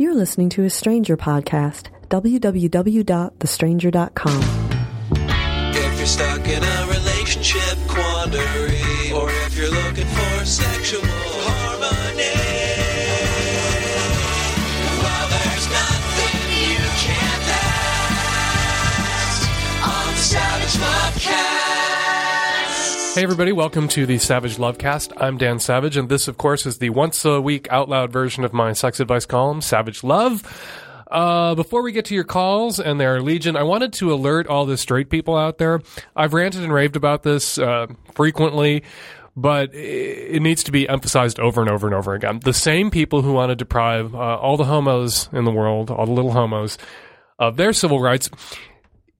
You're listening to a Stranger podcast. www.thestranger.com. If you're stuck in a relationship quandary, or if you're looking for sexual harmony, well, there's nothing you can't ask on the Savage Lovecast. Hey everybody, welcome to the Savage Lovecast. I'm Dan Savage, and this, of course, is the once a week out loud version of my sex advice column, Savage Love. Uh, before we get to your calls, and there are legion, I wanted to alert all the straight people out there. I've ranted and raved about this uh, frequently, but it needs to be emphasized over and over and over again. The same people who want to deprive uh, all the homos in the world, all the little homos, of their civil rights,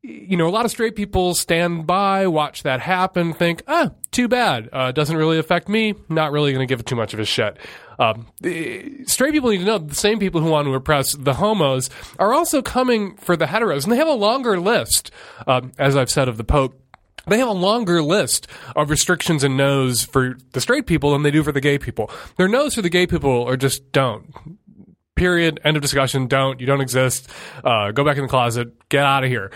you know, a lot of straight people stand by, watch that happen, think, ah, too bad. Uh, doesn't really affect me. Not really going to give it too much of a shit. Um, straight people need to know the same people who want to oppress the homos are also coming for the heteros, and they have a longer list, um, as I've said of the Pope. They have a longer list of restrictions and no's for the straight people than they do for the gay people. Their no's for the gay people are just don't period end of discussion don't you don't exist uh, go back in the closet get out of here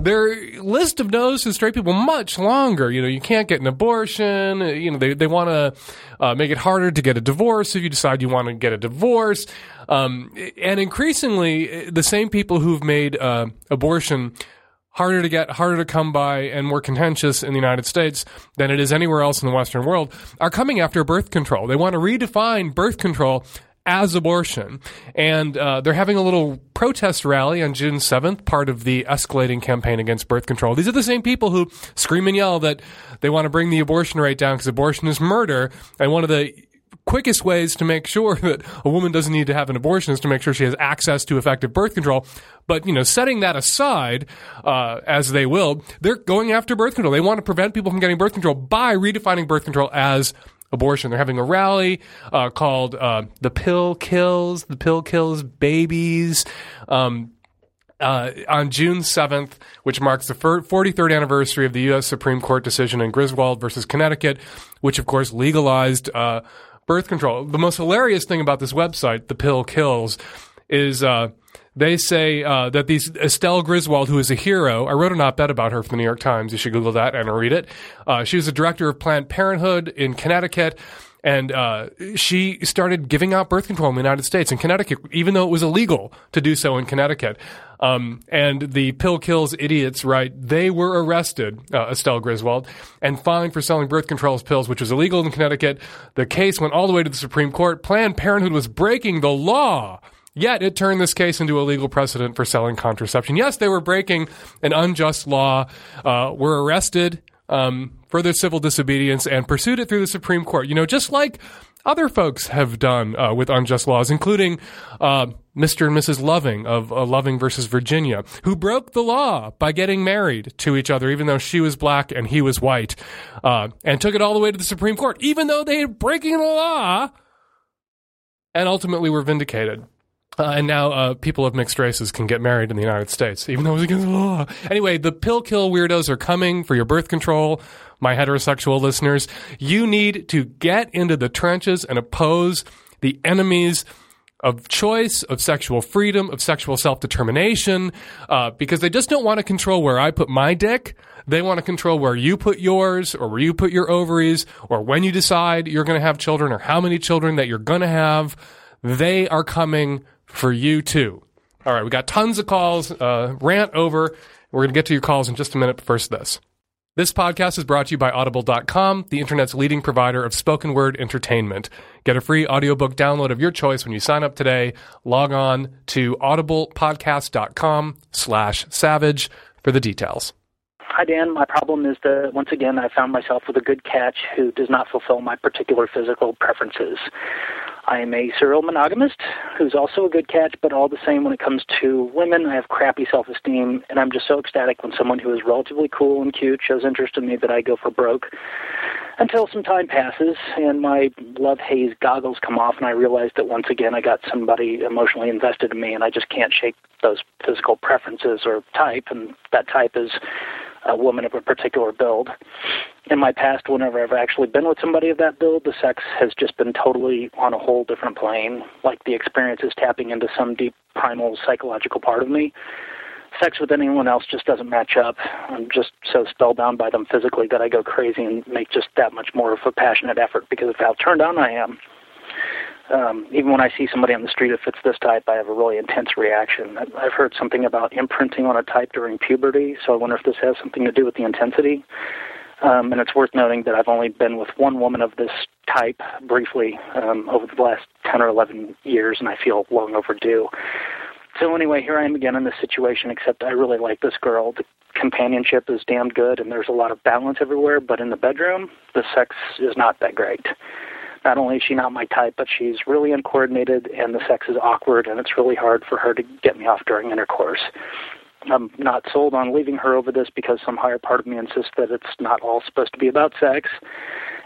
their list of no's to straight people much longer. You know you can't get an abortion. You know they, they want to uh, make it harder to get a divorce if you decide you want to get a divorce. Um, and increasingly the same people who've made uh, abortion harder to get, harder to come by, and more contentious in the United States than it is anywhere else in the Western world, are coming after birth control. They want to redefine birth control as abortion. And uh, they're having a little protest rally on June 7th, part of the escalating campaign against birth control. These are the same people who scream and yell that they want to bring the abortion rate down because abortion is murder. And one of the quickest ways to make sure that a woman doesn't need to have an abortion is to make sure she has access to effective birth control. But you know, setting that aside, uh, as they will, they're going after birth control. They want to prevent people from getting birth control by redefining birth control as abortion. They're having a rally uh, called uh, "The Pill Kills." The pill kills babies. Um, uh, on June 7th, which marks the 43rd anniversary of the U.S. Supreme Court decision in Griswold versus Connecticut, which of course legalized uh, birth control. The most hilarious thing about this website, The Pill Kills, is uh, they say uh, that these Estelle Griswold, who is a hero, I wrote an op-ed about her for the New York Times. You should Google that and read it. Uh, she was the director of Planned Parenthood in Connecticut. And uh, she started giving out birth control in the United States in Connecticut, even though it was illegal to do so in Connecticut. Um, and the pill kills idiots, right? They were arrested, uh, Estelle Griswold, and fined for selling birth control pills, which was illegal in Connecticut. The case went all the way to the Supreme Court. Planned Parenthood was breaking the law. Yet it turned this case into a legal precedent for selling contraception. Yes, they were breaking an unjust law, uh, were arrested um, for their civil disobedience and pursued it through the Supreme Court. You know, just like other folks have done uh, with unjust laws, including uh, Mr. and Mrs. Loving of uh, Loving versus Virginia, who broke the law by getting married to each other, even though she was black and he was white, uh, and took it all the way to the Supreme Court, even though they had breaking the law, and ultimately were vindicated. Uh, and now uh, people of mixed races can get married in the United States, even though it was against the law. Anyway, the pill kill weirdos are coming for your birth control. My heterosexual listeners, you need to get into the trenches and oppose the enemies of choice, of sexual freedom, of sexual self determination, uh, because they just don't want to control where I put my dick. They want to control where you put yours, or where you put your ovaries, or when you decide you're going to have children, or how many children that you're going to have. They are coming for you too. All right, we got tons of calls. Uh, rant over. We're going to get to your calls in just a minute, but first, this. This podcast is brought to you by Audible.com, the internet's leading provider of spoken word entertainment. Get a free audiobook download of your choice when you sign up today. Log on to audiblepodcast.com slash savage for the details. Hi, Dan. My problem is that once again I found myself with a good catch who does not fulfill my particular physical preferences. I am a serial monogamist who's also a good catch, but all the same, when it comes to women, I have crappy self esteem, and I'm just so ecstatic when someone who is relatively cool and cute shows interest in me that I go for broke. Until some time passes and my love haze goggles come off, and I realize that once again I got somebody emotionally invested in me, and I just can't shake those physical preferences or type, and that type is a woman of a particular build. In my past, whenever I've actually been with somebody of that build, the sex has just been totally on a whole different plane. Like the experience is tapping into some deep primal psychological part of me. Sex with anyone else just doesn't match up. I'm just so spellbound by them physically that I go crazy and make just that much more of a passionate effort because of how turned on I am um, even when I see somebody on the street that fits this type, I have a really intense reaction. I've heard something about imprinting on a type during puberty, so I wonder if this has something to do with the intensity. Um, and it's worth noting that I've only been with one woman of this type briefly um, over the last 10 or 11 years, and I feel long overdue. So anyway, here I am again in this situation, except I really like this girl. The companionship is damn good, and there's a lot of balance everywhere, but in the bedroom, the sex is not that great not only is she not my type, but she's really uncoordinated and the sex is awkward and it's really hard for her to get me off during intercourse. I'm not sold on leaving her over this because some higher part of me insists that it's not all supposed to be about sex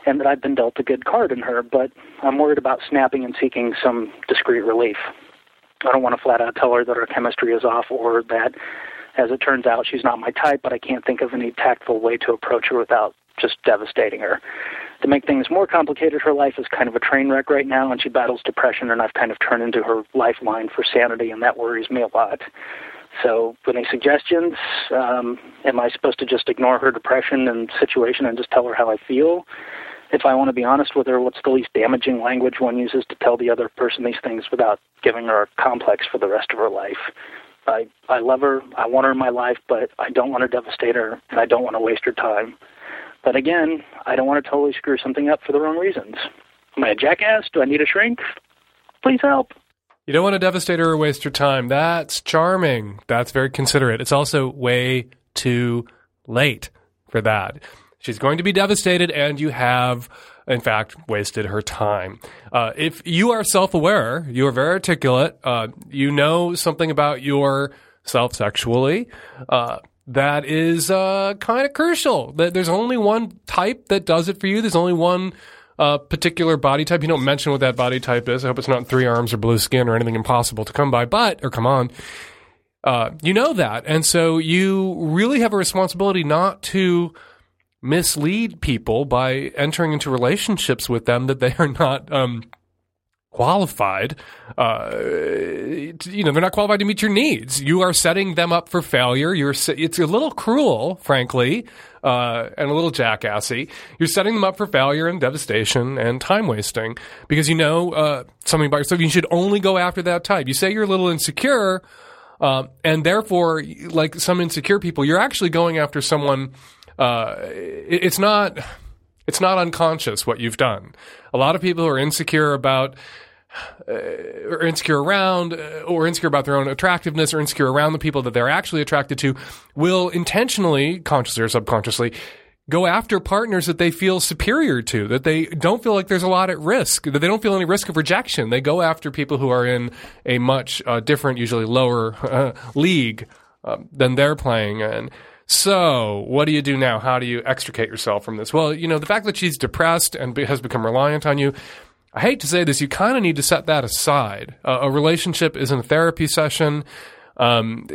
and that I've been dealt a good card in her, but I'm worried about snapping and seeking some discreet relief. I don't want to flat out tell her that our chemistry is off or that, as it turns out, she's not my type, but I can't think of any tactful way to approach her without just devastating her to make things more complicated, her life is kind of a train wreck right now, and she battles depression, and I've kind of turned into her lifeline for sanity, and that worries me a lot. So, any suggestions? Um, am I supposed to just ignore her depression and situation and just tell her how I feel? If I want to be honest with her, what's the least damaging language one uses to tell the other person these things without giving her a complex for the rest of her life? I I love her, I want her in my life, but I don't want to devastate her, and I don't want to waste her time. But again, I don't want to totally screw something up for the wrong reasons. Am I a jackass? Do I need a shrink? Please help. You don't want to devastate her or waste her time. That's charming. That's very considerate. It's also way too late for that. She's going to be devastated, and you have, in fact, wasted her time. Uh, if you are self aware, you are very articulate, uh, you know something about yourself sexually, uh, that is uh, kind of crucial. That there's only one type that does it for you. There's only one uh, particular body type. You don't mention what that body type is. I hope it's not three arms or blue skin or anything impossible to come by, but, or come on. Uh, you know that. And so you really have a responsibility not to mislead people by entering into relationships with them that they are not um, qualified. Uh, you know, they're not qualified to meet your needs. You are setting them up for failure. You're it's a little cruel, frankly, uh, and a little jackassy. You're setting them up for failure and devastation and time wasting because you know uh, something about yourself. You should only go after that type. You say you're a little insecure. Uh, and therefore, like some insecure people, you're actually going after someone. Uh, it's not it's not unconscious what you've done. A lot of people who are insecure about uh, or insecure around uh, or insecure about their own attractiveness or insecure around the people that they're actually attracted to will intentionally, consciously or subconsciously, go after partners that they feel superior to, that they don't feel like there's a lot at risk, that they don't feel any risk of rejection. They go after people who are in a much uh, different, usually lower league um, than they're playing in. So, what do you do now? How do you extricate yourself from this? Well, you know, the fact that she's depressed and has become reliant on you, I hate to say this, you kind of need to set that aside. Uh, a relationship isn't a therapy session. Um,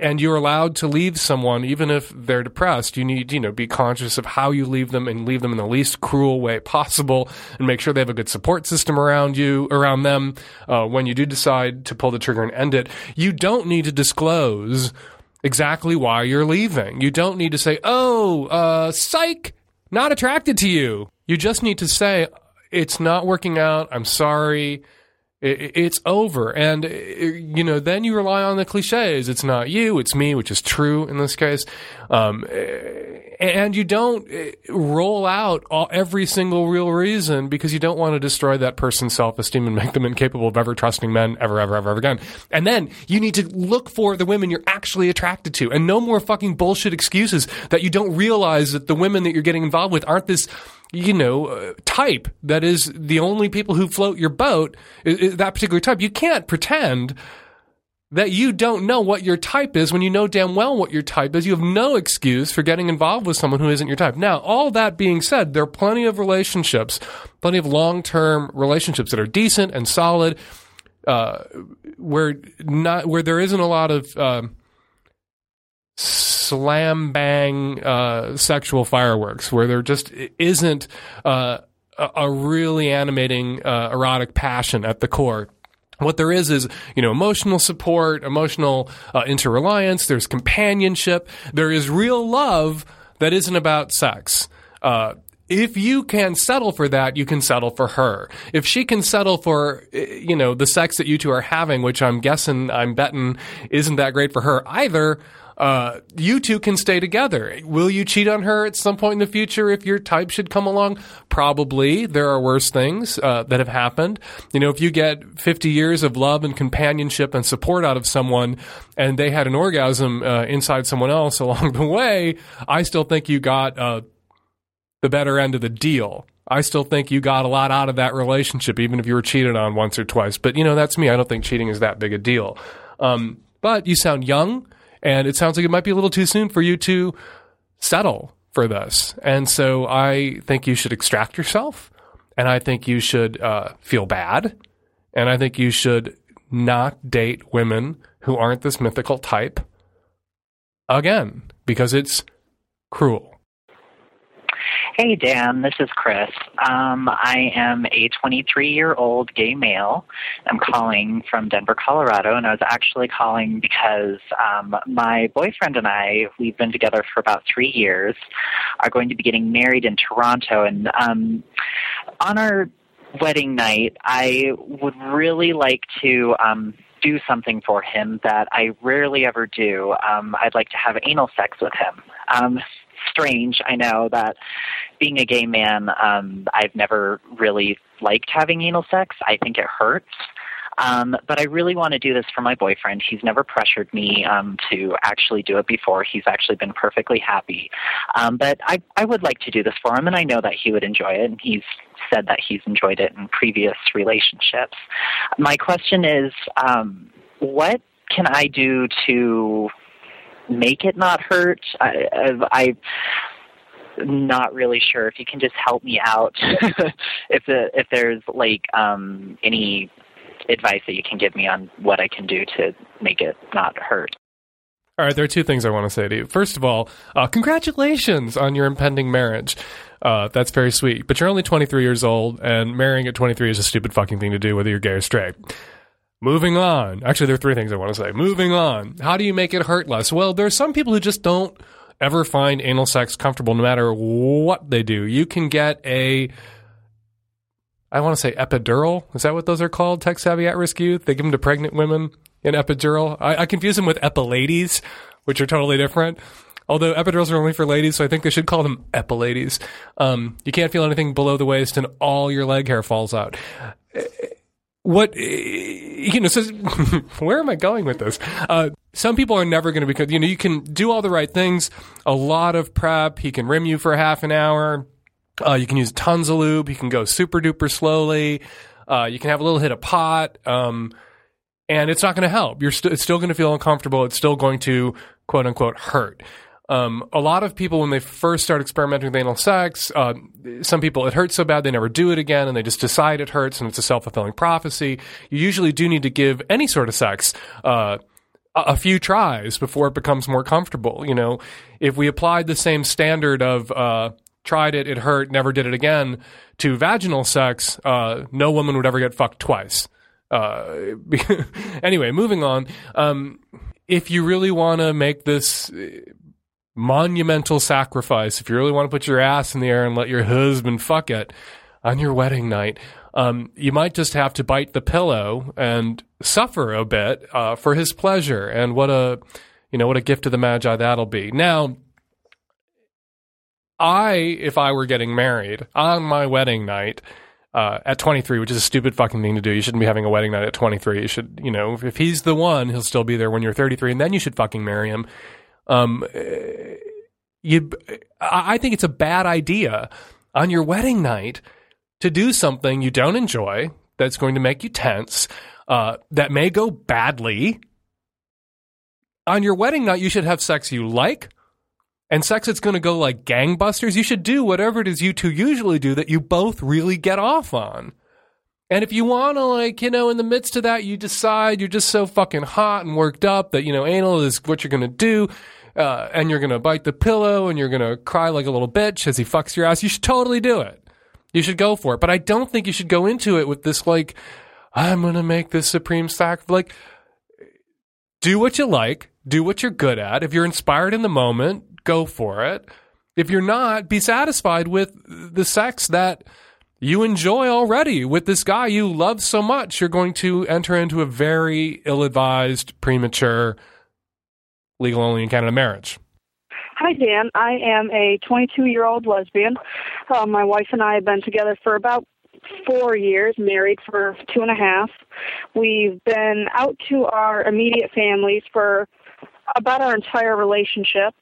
and you're allowed to leave someone even if they're depressed. You need, you know, be conscious of how you leave them and leave them in the least cruel way possible, and make sure they have a good support system around you, around them. Uh, when you do decide to pull the trigger and end it, you don't need to disclose exactly why you're leaving. You don't need to say, oh, uh, psych, not attracted to you. You just need to say, it's not working out. I'm sorry. It's over. And, you know, then you rely on the cliches. It's not you, it's me, which is true in this case. Um, and you don't uh, roll out all, every single real reason because you don't want to destroy that person's self-esteem and make them incapable of ever trusting men ever, ever, ever, ever again. And then you need to look for the women you're actually attracted to and no more fucking bullshit excuses that you don't realize that the women that you're getting involved with aren't this you know, uh, type that is the only people who float your boat, that particular type. You can't pretend that you don't know what your type is when you know damn well what your type is. You have no excuse for getting involved with someone who isn't your type. Now, all that being said, there are plenty of relationships, plenty of long term relationships that are decent and solid, uh, where not where there isn't a lot of. Um, slam bang uh, sexual fireworks where there just isn't uh, a, really animating uh, erotic passion at the core. What there is is, you know, emotional support, emotional uh, interreliance. There's companionship. There is real love that isn't about sex. Uh, if you can settle for that, you can settle for her. If she can settle for, eh, you know, the sex that you two are having, which I'm guessing, I'm betting isn't that great for her either, uh, you two can stay together. Will you cheat on her at some point in the future if your type should come along? Probably. There are worse things uh, that have happened. You know, if you get 50 years of love and companionship and support out of someone and they had an orgasm uh, inside someone else along the way, I still think you got uh, the better end of the deal. I still think you got a lot out of that relationship, even if you were cheated on once or twice. But, you know, that's me. I don't think cheating is that big a deal. Um, but you sound young, and it sounds like it might be a little too soon for you to settle for this. And so I think you should extract yourself, and I think you should uh, feel bad, and I think you should not date women who aren't this mythical type again, because it's cruel. Hey, Dan, this is Chris. Um, I am a 23 year old gay male. I'm calling from Denver, Colorado, and I was actually calling because um, my boyfriend and I, we've been together for about three years, are going to be getting married in Toronto. And um, on our wedding night, I would really like to. Um, do something for him that I rarely ever do. Um, I'd like to have anal sex with him. Um, strange. I know that being a gay man, um, I've never really liked having anal sex. I think it hurts. Um, but I really want to do this for my boyfriend. He's never pressured me um, to actually do it before. He's actually been perfectly happy. Um, but I, I would like to do this for him, and I know that he would enjoy it. And he's said that he's enjoyed it in previous relationships. My question is, um, what can I do to make it not hurt. I, I, I'm not really sure if you can just help me out. if the if there's like um, any advice that you can give me on what I can do to make it not hurt. All right, there are two things I want to say to you. First of all, uh, congratulations on your impending marriage. Uh, that's very sweet. But you're only 23 years old, and marrying at 23 is a stupid fucking thing to do, whether you're gay or straight. Moving on. Actually, there are three things I want to say. Moving on. How do you make it hurt less? Well, there are some people who just don't ever find anal sex comfortable no matter what they do. You can get a, I want to say epidural. Is that what those are called? Tech savvy at risk youth? They give them to pregnant women in epidural. I, I confuse them with epiladies, which are totally different. Although epidurals are only for ladies, so I think they should call them epiladies. Um, you can't feel anything below the waist and all your leg hair falls out what you know so where am i going with this? Uh, some people are never going to be you know you can do all the right things. A lot of prep he can rim you for half an hour. Uh, you can use tons of lube. He can go super duper slowly. Uh, you can have a little hit of pot um, and it's not going to help. You're st- it's still going to feel uncomfortable. It's still going to quote unquote hurt um, a lot of people, when they first start experimenting with anal sex, uh, some people it hurts so bad they never do it again, and they just decide it hurts, and it's a self fulfilling prophecy. You usually do need to give any sort of sex uh, a, few tries before it becomes more comfortable. You know, if we applied the same standard of uh, tried it, it hurt, never did it again to vaginal sex, uh, no woman would ever get fucked twice. Uh, anyway, moving on. Um, if you really want to make this monumental sacrifice if you really want to put your ass in the air and let your husband fuck it on your wedding night. Um, you might just have to bite the pillow and suffer a bit uh, for his pleasure. And what a you know what a gift to the magi that'll be. Now, I if I were getting married on my wedding night. Uh, at 23, which is a stupid fucking thing to do. You shouldn't be having a wedding night at 23. You should, you know, if he's the one, he'll still be there when you're 33, and then you should fucking marry him. Um, you, I think it's a bad idea on your wedding night to do something you don't enjoy that's going to make you tense, uh, that may go badly. On your wedding night, you should have sex you like and sex that's going to go like gangbusters. You should do whatever it is you two usually do that you both really get off on. And if you want to, like, you know, in the midst of that, you decide you're just so fucking hot and worked up that, you know, anal is what you're going to do, uh, and you're going to bite the pillow and you're going to cry like a little bitch as he fucks your ass, you should totally do it. You should go for it. But I don't think you should go into it with this, like, I'm going to make this supreme sacrifice. Like, do what you like, do what you're good at. If you're inspired in the moment, go for it. If you're not, be satisfied with the sex that you enjoy already with this guy you love so much. You're going to enter into a very ill advised, premature, legal only in Canada marriage. Hi, Dan. I am a 22 year old lesbian. Uh, my wife and I have been together for about four years, married for two and a half. We've been out to our immediate families for about our entire relationship.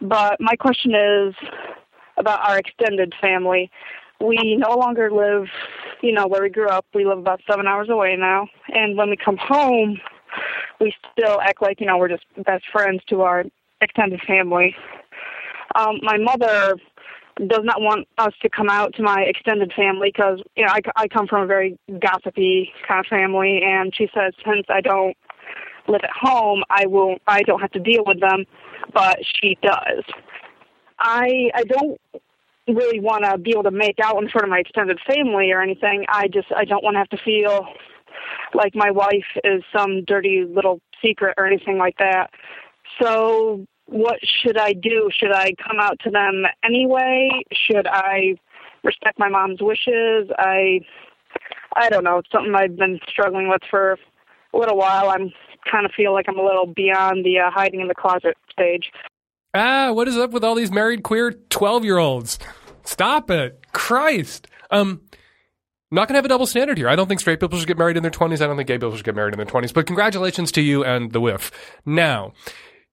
But my question is about our extended family. We no longer live, you know, where we grew up. We live about seven hours away now. And when we come home, we still act like, you know, we're just best friends to our extended family. Um, my mother does not want us to come out to my extended family because you know I, I come from a very gossipy kind of family, and she says since I don't live at home, I will I don't have to deal with them, but she does. I I don't really want to be able to make out in front of my extended family or anything. I just I don't want to have to feel like my wife is some dirty little secret or anything like that. So what should I do? Should I come out to them anyway? Should I respect my mom's wishes? I I don't know. It's something I've been struggling with for a little while. I'm kind of feel like I'm a little beyond the uh, hiding in the closet stage. Ah, what is up with all these married queer 12 year olds? Stop it. Christ. Um, I'm not going to have a double standard here. I don't think straight people should get married in their 20s. I don't think gay people should get married in their 20s. But congratulations to you and the whiff. Now,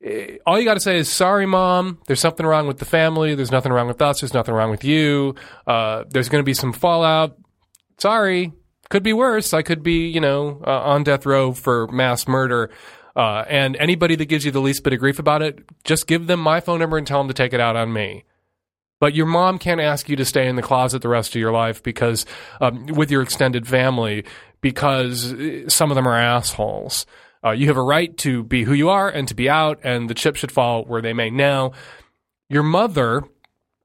eh, all you got to say is, sorry, mom. There's something wrong with the family. There's nothing wrong with us. There's nothing wrong with you. Uh, there's going to be some fallout. Sorry. Could be worse. I could be, you know, uh, on death row for mass murder. Uh, and anybody that gives you the least bit of grief about it, just give them my phone number and tell them to take it out on me. But your mom can't ask you to stay in the closet the rest of your life because, um, with your extended family, because uh, some of them are assholes. Uh, you have a right to be who you are and to be out, and the chips should fall where they may. Now, your mother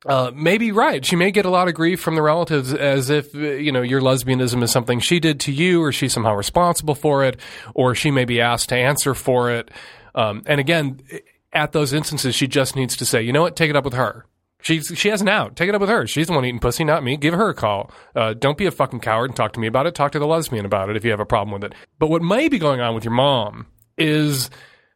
uh, may be right. She may get a lot of grief from the relatives as if, uh, you know, your lesbianism is something she did to you or she's somehow responsible for it or she may be asked to answer for it. Um, and again, at those instances, she just needs to say, you know what, take it up with her. She's, she has an out. Take it up with her. She's the one eating pussy, not me. Give her a call. Uh, don't be a fucking coward and talk to me about it. Talk to the lesbian about it if you have a problem with it. But what may be going on with your mom is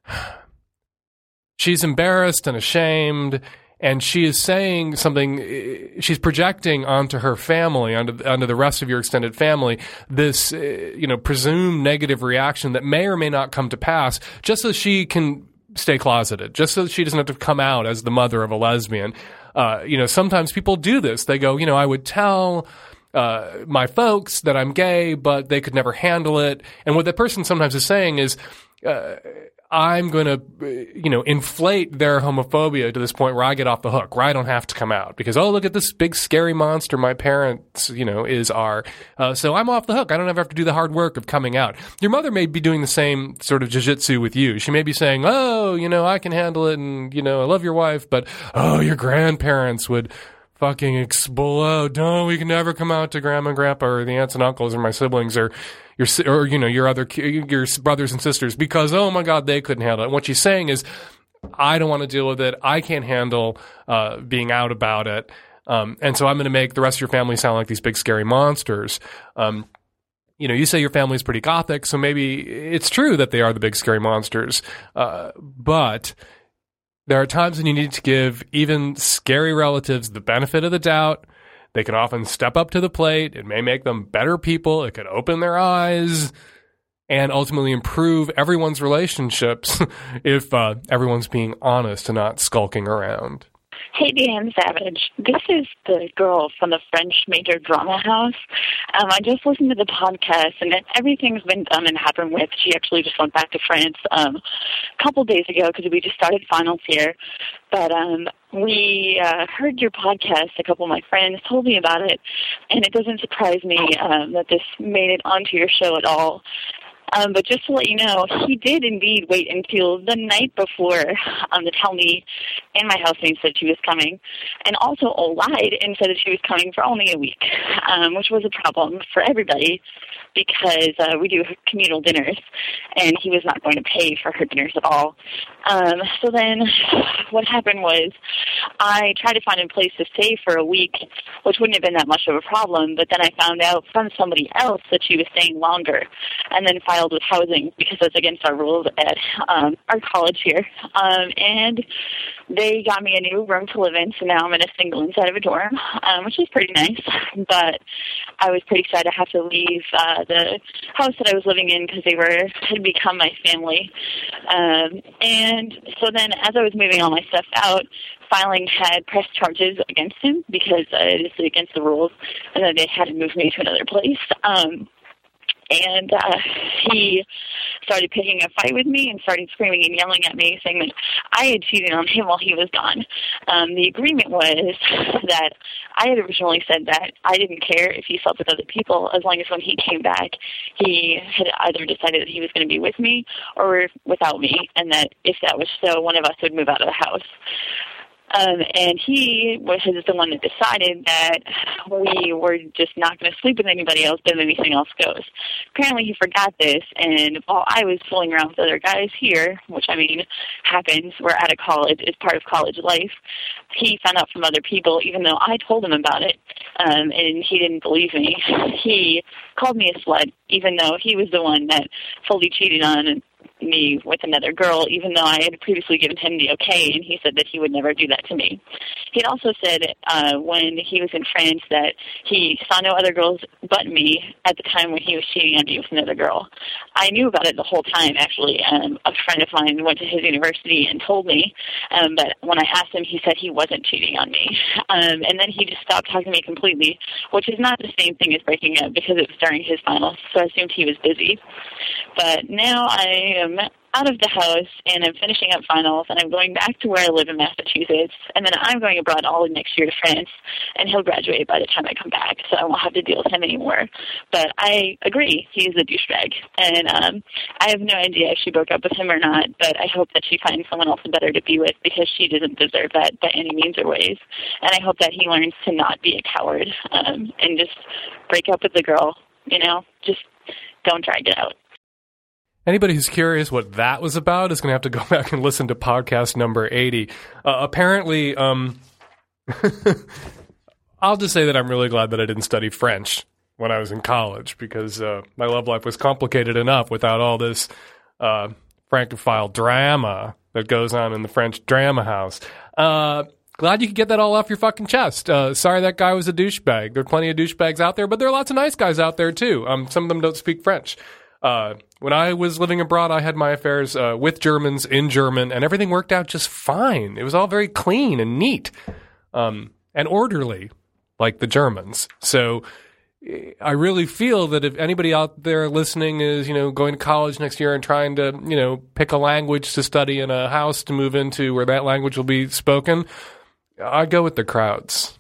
she's embarrassed and ashamed and she is saying something she's projecting onto her family onto, onto the rest of your extended family this uh, you know presumed negative reaction that may or may not come to pass just so she can stay closeted just so she doesn't have to come out as the mother of a lesbian uh, you know sometimes people do this they go you know i would tell uh, my folks that I'm gay, but they could never handle it. And what that person sometimes is saying is, uh, I'm going to, you know, inflate their homophobia to this point where I get off the hook, where I don't have to come out because, oh, look at this big scary monster my parents, you know, is are. Uh, so I'm off the hook. I don't ever have to do the hard work of coming out. Your mother may be doing the same sort of jujitsu with you. She may be saying, oh, you know, I can handle it and, you know, I love your wife, but, oh, your grandparents would fucking explode. No, we can never come out to grandma and grandpa or the aunts and uncles or my siblings or your or you know your other your brothers and sisters because oh my god they couldn't handle it. And what she's saying is, I don't want to deal with it. I can't handle uh, being out about it. Um, and so I'm going to make the rest of your family sound like these big scary monsters. Um, you know, you say your family is pretty gothic, so maybe it's true that they are the big scary monsters. Uh, but there are times when you need to give even scary relatives the benefit of the doubt. They can often step up to the plate. It may make them better people. It could open their eyes and ultimately improve everyone's relationships if uh, everyone's being honest and not skulking around. Hey, Dan Savage. This is the girl from the French Major Drama House. Um, I just listened to the podcast, and everything's been done and happened with. She actually just went back to France um, a couple days ago because we just started finals here. But um, we uh, heard your podcast. A couple of my friends told me about it, and it doesn't surprise me um, that this made it onto your show at all. Um, but just to let you know, he did indeed wait until the night before um, to tell me and my housemates that she was coming, and also lied and said that she was coming for only a week, um, which was a problem for everybody because uh, we do communal dinners, and he was not going to pay for her dinners at all. Um, so then, what happened was, I tried to find a place to stay for a week, which wouldn't have been that much of a problem. But then I found out from somebody else that she was staying longer, and then with housing because that's against our rules at um, our college here. Um, and they got me a new room to live in, so now I'm in a single inside of a dorm, um, which is pretty nice. But I was pretty sad to have to leave uh, the house that I was living in because they were had become my family. Um, and so then, as I was moving all my stuff out, filing had pressed charges against him because uh, it is against the rules, and then they had to move me to another place. Um, and uh, he started picking a fight with me and started screaming and yelling at me, saying that I had cheated on him while he was gone. Um, the agreement was that I had originally said that I didn't care if he slept with other people as long as when he came back, he had either decided that he was going to be with me or without me, and that if that was so, one of us would move out of the house. Um, and he was the one that decided that we were just not going to sleep with anybody else, but anything else goes. Apparently, he forgot this, and while I was fooling around with other guys here, which I mean happens, we're out of college, it's part of college life. He found out from other people, even though I told him about it, um, and he didn't believe me. He called me a slut, even though he was the one that fully cheated on me with another girl, even though I had previously given him the okay, and he said that he would never do that to me. He also said uh, when he was in France that he saw no other girls but me at the time when he was cheating on me with another girl. I knew about it the whole time, actually. Um, a friend of mine went to his university and told me, um, but when I asked him, he said he wasn't cheating on me. Um, and then he just stopped talking to me completely, which is not the same thing as breaking up because it was during his finals, so I assumed he was busy. But now I am out of the house and I'm finishing up finals and I'm going back to where I live in Massachusetts and then I'm going abroad all next year to France and he'll graduate by the time I come back so I won't have to deal with him anymore. But I agree, he's a douchebag and um I have no idea if she broke up with him or not, but I hope that she finds someone else better to be with because she doesn't deserve that by any means or ways. And I hope that he learns to not be a coward um and just break up with the girl, you know, just don't drag it out. Anybody who's curious what that was about is going to have to go back and listen to podcast number 80. Uh, apparently, um, I'll just say that I'm really glad that I didn't study French when I was in college because uh, my love life was complicated enough without all this uh, francophile drama that goes on in the French drama house. Uh, glad you could get that all off your fucking chest. Uh, sorry that guy was a douchebag. There are plenty of douchebags out there, but there are lots of nice guys out there too. Um, some of them don't speak French. Uh, when I was living abroad, I had my affairs uh, with Germans in German, and everything worked out just fine. It was all very clean and neat um, and orderly, like the Germans. So I really feel that if anybody out there listening is, you know, going to college next year and trying to, you know, pick a language to study in a house to move into where that language will be spoken, I go with the crowds.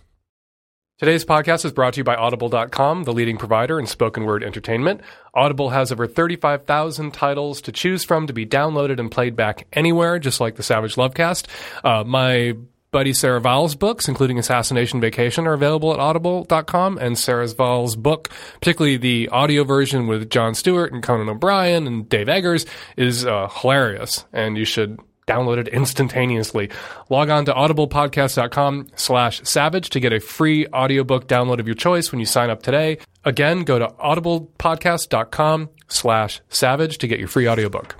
Today's podcast is brought to you by Audible.com, the leading provider in spoken word entertainment. Audible has over 35,000 titles to choose from to be downloaded and played back anywhere, just like the Savage Lovecast. Uh, my buddy Sarah Vowell's books, including Assassination Vacation, are available at audible.com. And Sarah Vowell's book, particularly the audio version with Jon Stewart and Conan O'Brien and Dave Eggers, is uh, hilarious. And you should download it instantaneously. Log on to audiblepodcast.com slash savage to get a free audiobook download of your choice when you sign up today. Again, go to audiblepodcast.com slash savage to get your free audiobook.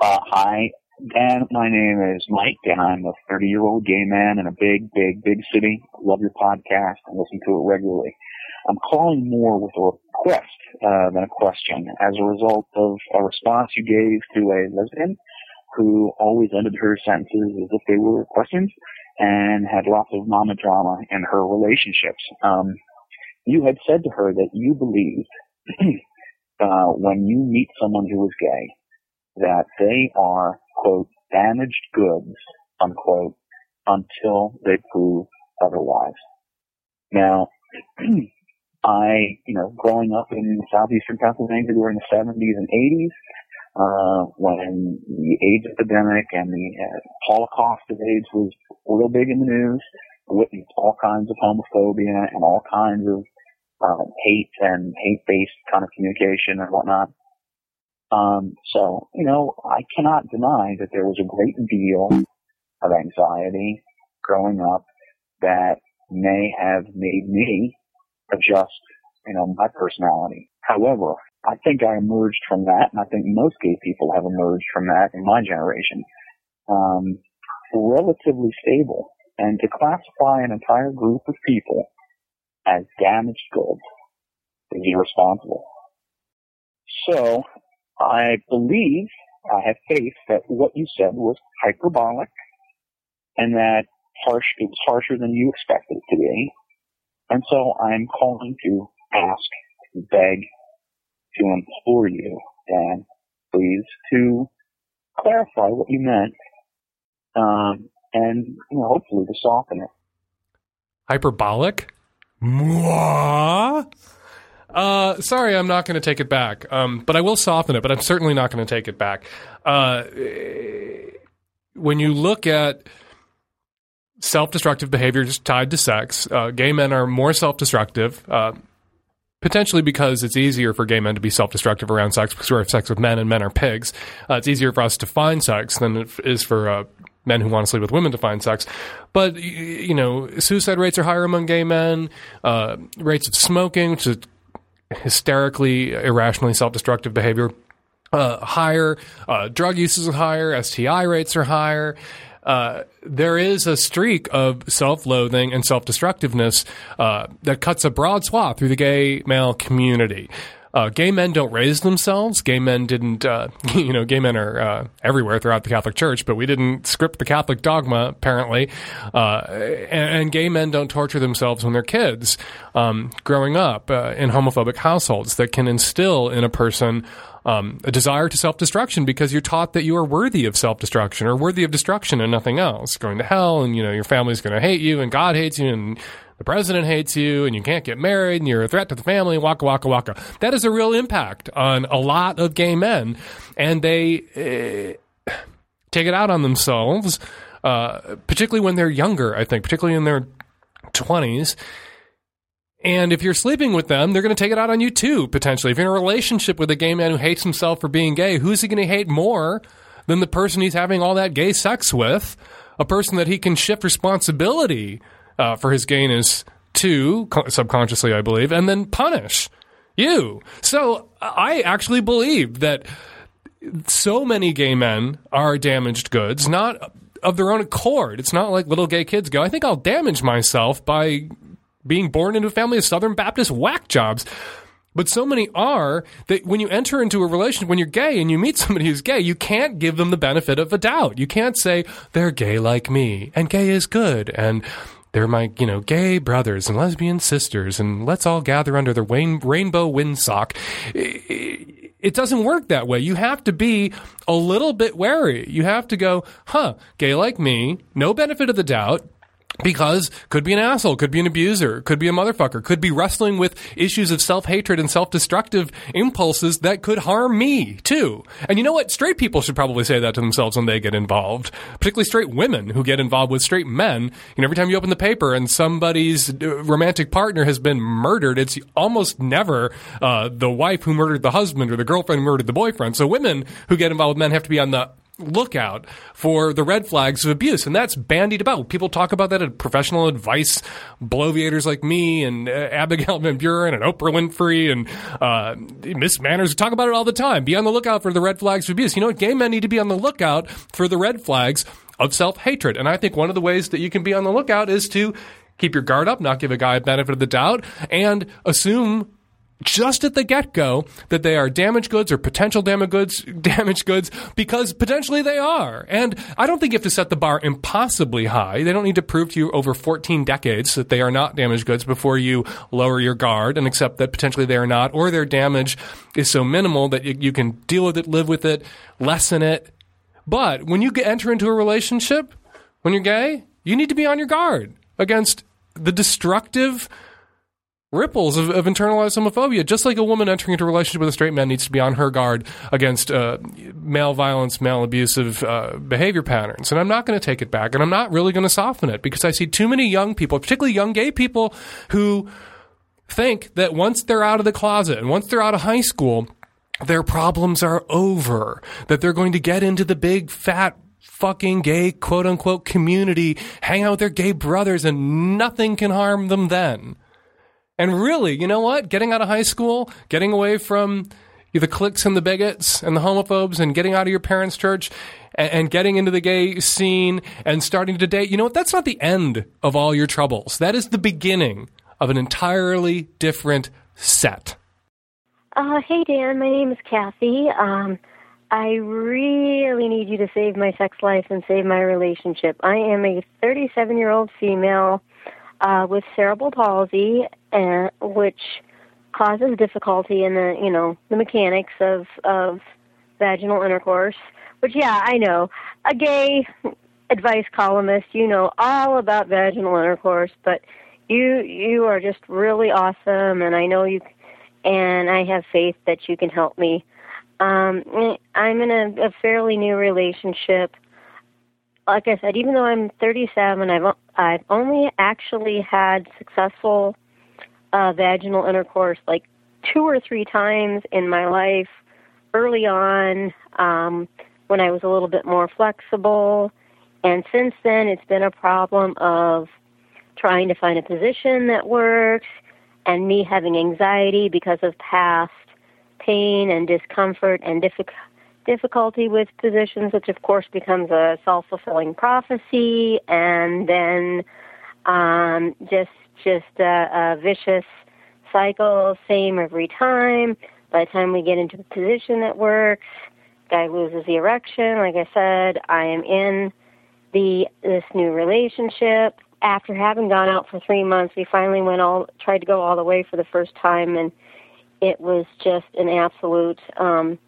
Uh, hi, Dan. My name is Mike, and I'm a 30 year old gay man in a big, big, big city. Love your podcast and listen to it regularly. I'm calling more with a request uh, than a question as a result of a response you gave to a lesbian who always ended her sentences as if they were questions and had lots of mama drama in her relationships. Um, you had said to her that you believed uh, when you meet someone who is gay that they are, quote, damaged goods, unquote, until they prove otherwise. Now, I, you know, growing up in southeastern Pennsylvania during the 70s and 80s, uh, when the AIDS epidemic and the uh, Holocaust of AIDS was real big in the news, witnessed all kinds of homophobia and all kinds of uh, hate and hate-based kind of communication and whatnot. Um, so, you know, I cannot deny that there was a great deal of anxiety growing up that may have made me adjust, you know, my personality. However, I think I emerged from that, and I think most gay people have emerged from that in my generation, um, relatively stable. And to classify an entire group of people as damaged goods is irresponsible. So, I believe, I have faith that what you said was hyperbolic, and that harsh, it was harsher than you expected it to be. And so I'm calling to ask, beg, to implore you, Dan, please, to clarify what you meant, um, and you know, hopefully to soften it. Hyperbolic? Mwah? Uh, sorry, I'm not going to take it back. Um, but I will soften it. But I'm certainly not going to take it back. Uh, when you look at self-destructive behavior just tied to sex, uh, gay men are more self-destructive. Uh, potentially because it's easier for gay men to be self-destructive around sex because we have sex with men and men are pigs. Uh, it's easier for us to find sex than it is for uh, men who want to sleep with women to find sex. But you know, suicide rates are higher among gay men. Uh, rates of smoking, which is hysterically, irrationally self-destructive behavior, uh, higher. Uh, drug uses are higher. STI rates are higher. Uh, there is a streak of self-loathing and self-destructiveness uh, that cuts a broad swath through the gay male community. Uh, gay men don't raise themselves. Gay men didn't, uh, you know, gay men are uh, everywhere throughout the Catholic Church, but we didn't script the Catholic dogma, apparently. Uh, and, and, gay men don't torture themselves when they're kids um, growing up uh, in homophobic households that can instill in a person um, a desire to self destruction because you're taught that you are worthy of self destruction or worthy of destruction and nothing else. Going to hell, and you know your family's going to hate you, and God hates you, and the president hates you, and you can't get married, and you're a threat to the family. Waka waka waka. That is a real impact on a lot of gay men, and they uh, take it out on themselves, uh, particularly when they're younger. I think, particularly in their twenties and if you're sleeping with them, they're going to take it out on you too, potentially. If you're in a relationship with a gay man who hates himself for being gay, who's he going to hate more than the person he's having all that gay sex with? A person that he can shift responsibility uh, for his gayness to, subconsciously, I believe, and then punish you. So I actually believe that so many gay men are damaged goods, not of their own accord. It's not like little gay kids go, I think I'll damage myself by being born into a family of Southern Baptist whack jobs. But so many are that when you enter into a relationship, when you're gay and you meet somebody who's gay, you can't give them the benefit of a doubt. You can't say, they're gay like me, and gay is good, and they're my, you know, gay brothers and lesbian sisters, and let's all gather under the rain- rainbow windsock. It doesn't work that way. You have to be a little bit wary. You have to go, huh, gay like me, no benefit of the doubt, because could be an asshole, could be an abuser, could be a motherfucker, could be wrestling with issues of self-hatred and self-destructive impulses that could harm me too. And you know what? Straight people should probably say that to themselves when they get involved, particularly straight women who get involved with straight men. You know, every time you open the paper and somebody's uh, romantic partner has been murdered, it's almost never uh, the wife who murdered the husband or the girlfriend who murdered the boyfriend. So women who get involved with men have to be on the lookout for the red flags of abuse, and that's bandied about. People talk about that at professional advice bloviators like me and uh, Abigail Van Buren and Oprah Winfrey and uh, Miss Manners talk about it all the time. Be on the lookout for the red flags of abuse. You know what? Gay men need to be on the lookout for the red flags of self hatred, and I think one of the ways that you can be on the lookout is to keep your guard up, not give a guy a benefit of the doubt, and assume just at the get go that they are damaged goods or potential damaged goods, damaged goods because potentially they are. And I don't think you have to set the bar impossibly high. They don't need to prove to you over 14 decades that they are not damaged goods before you lower your guard and accept that potentially they are not, or their damage is so minimal that you, you can deal with it, live with it, lessen it. But when you enter into a relationship, when you're gay, you need to be on your guard against the destructive ripples of, of internalized homophobia. Just like a woman entering into a relationship with a straight man needs to be on her guard against uh, male violence, male abusive uh, behavior patterns. And I'm not going to take it back, and I'm not really going to soften it because I see too many young people, particularly young gay people, who think that once they're out of the closet and once they're out of high school, their problems are over. That they're going to get into the big fat fucking gay quote unquote community, hang out with their gay brothers, and nothing can harm them then. And really, you know what? Getting out of high school, getting away from the cliques and the bigots and the homophobes and getting out of your parents' church and, and, getting into the gay scene and starting to date, you know what? That's not the end of all your troubles. That is the beginning of an entirely different set. Uh, hey, Dan. My name is Kathy. Um, I really need you to save my sex life and save my relationship. I am a 37 year old female uh, with cerebral palsy, uh, which causes difficulty in the you know the mechanics of of vaginal intercourse. Which yeah, I know. A gay advice columnist, you know all about vaginal intercourse, but you you are just really awesome, and I know you, and I have faith that you can help me. Um, I'm in a, a fairly new relationship like I said, even though I'm 37, I've I've only actually had successful uh, vaginal intercourse like two or three times in my life early on um, when I was a little bit more flexible, and since then it's been a problem of trying to find a position that works and me having anxiety because of past pain and discomfort and difficulty difficulty with positions, which of course becomes a self-fulfilling prophecy, and then um, just just a, a vicious cycle, same every time. By the time we get into a position that works, guy loses the erection. Like I said, I am in the this new relationship. After having gone out for three months, we finally went all tried to go all the way for the first time, and it was just an absolute um,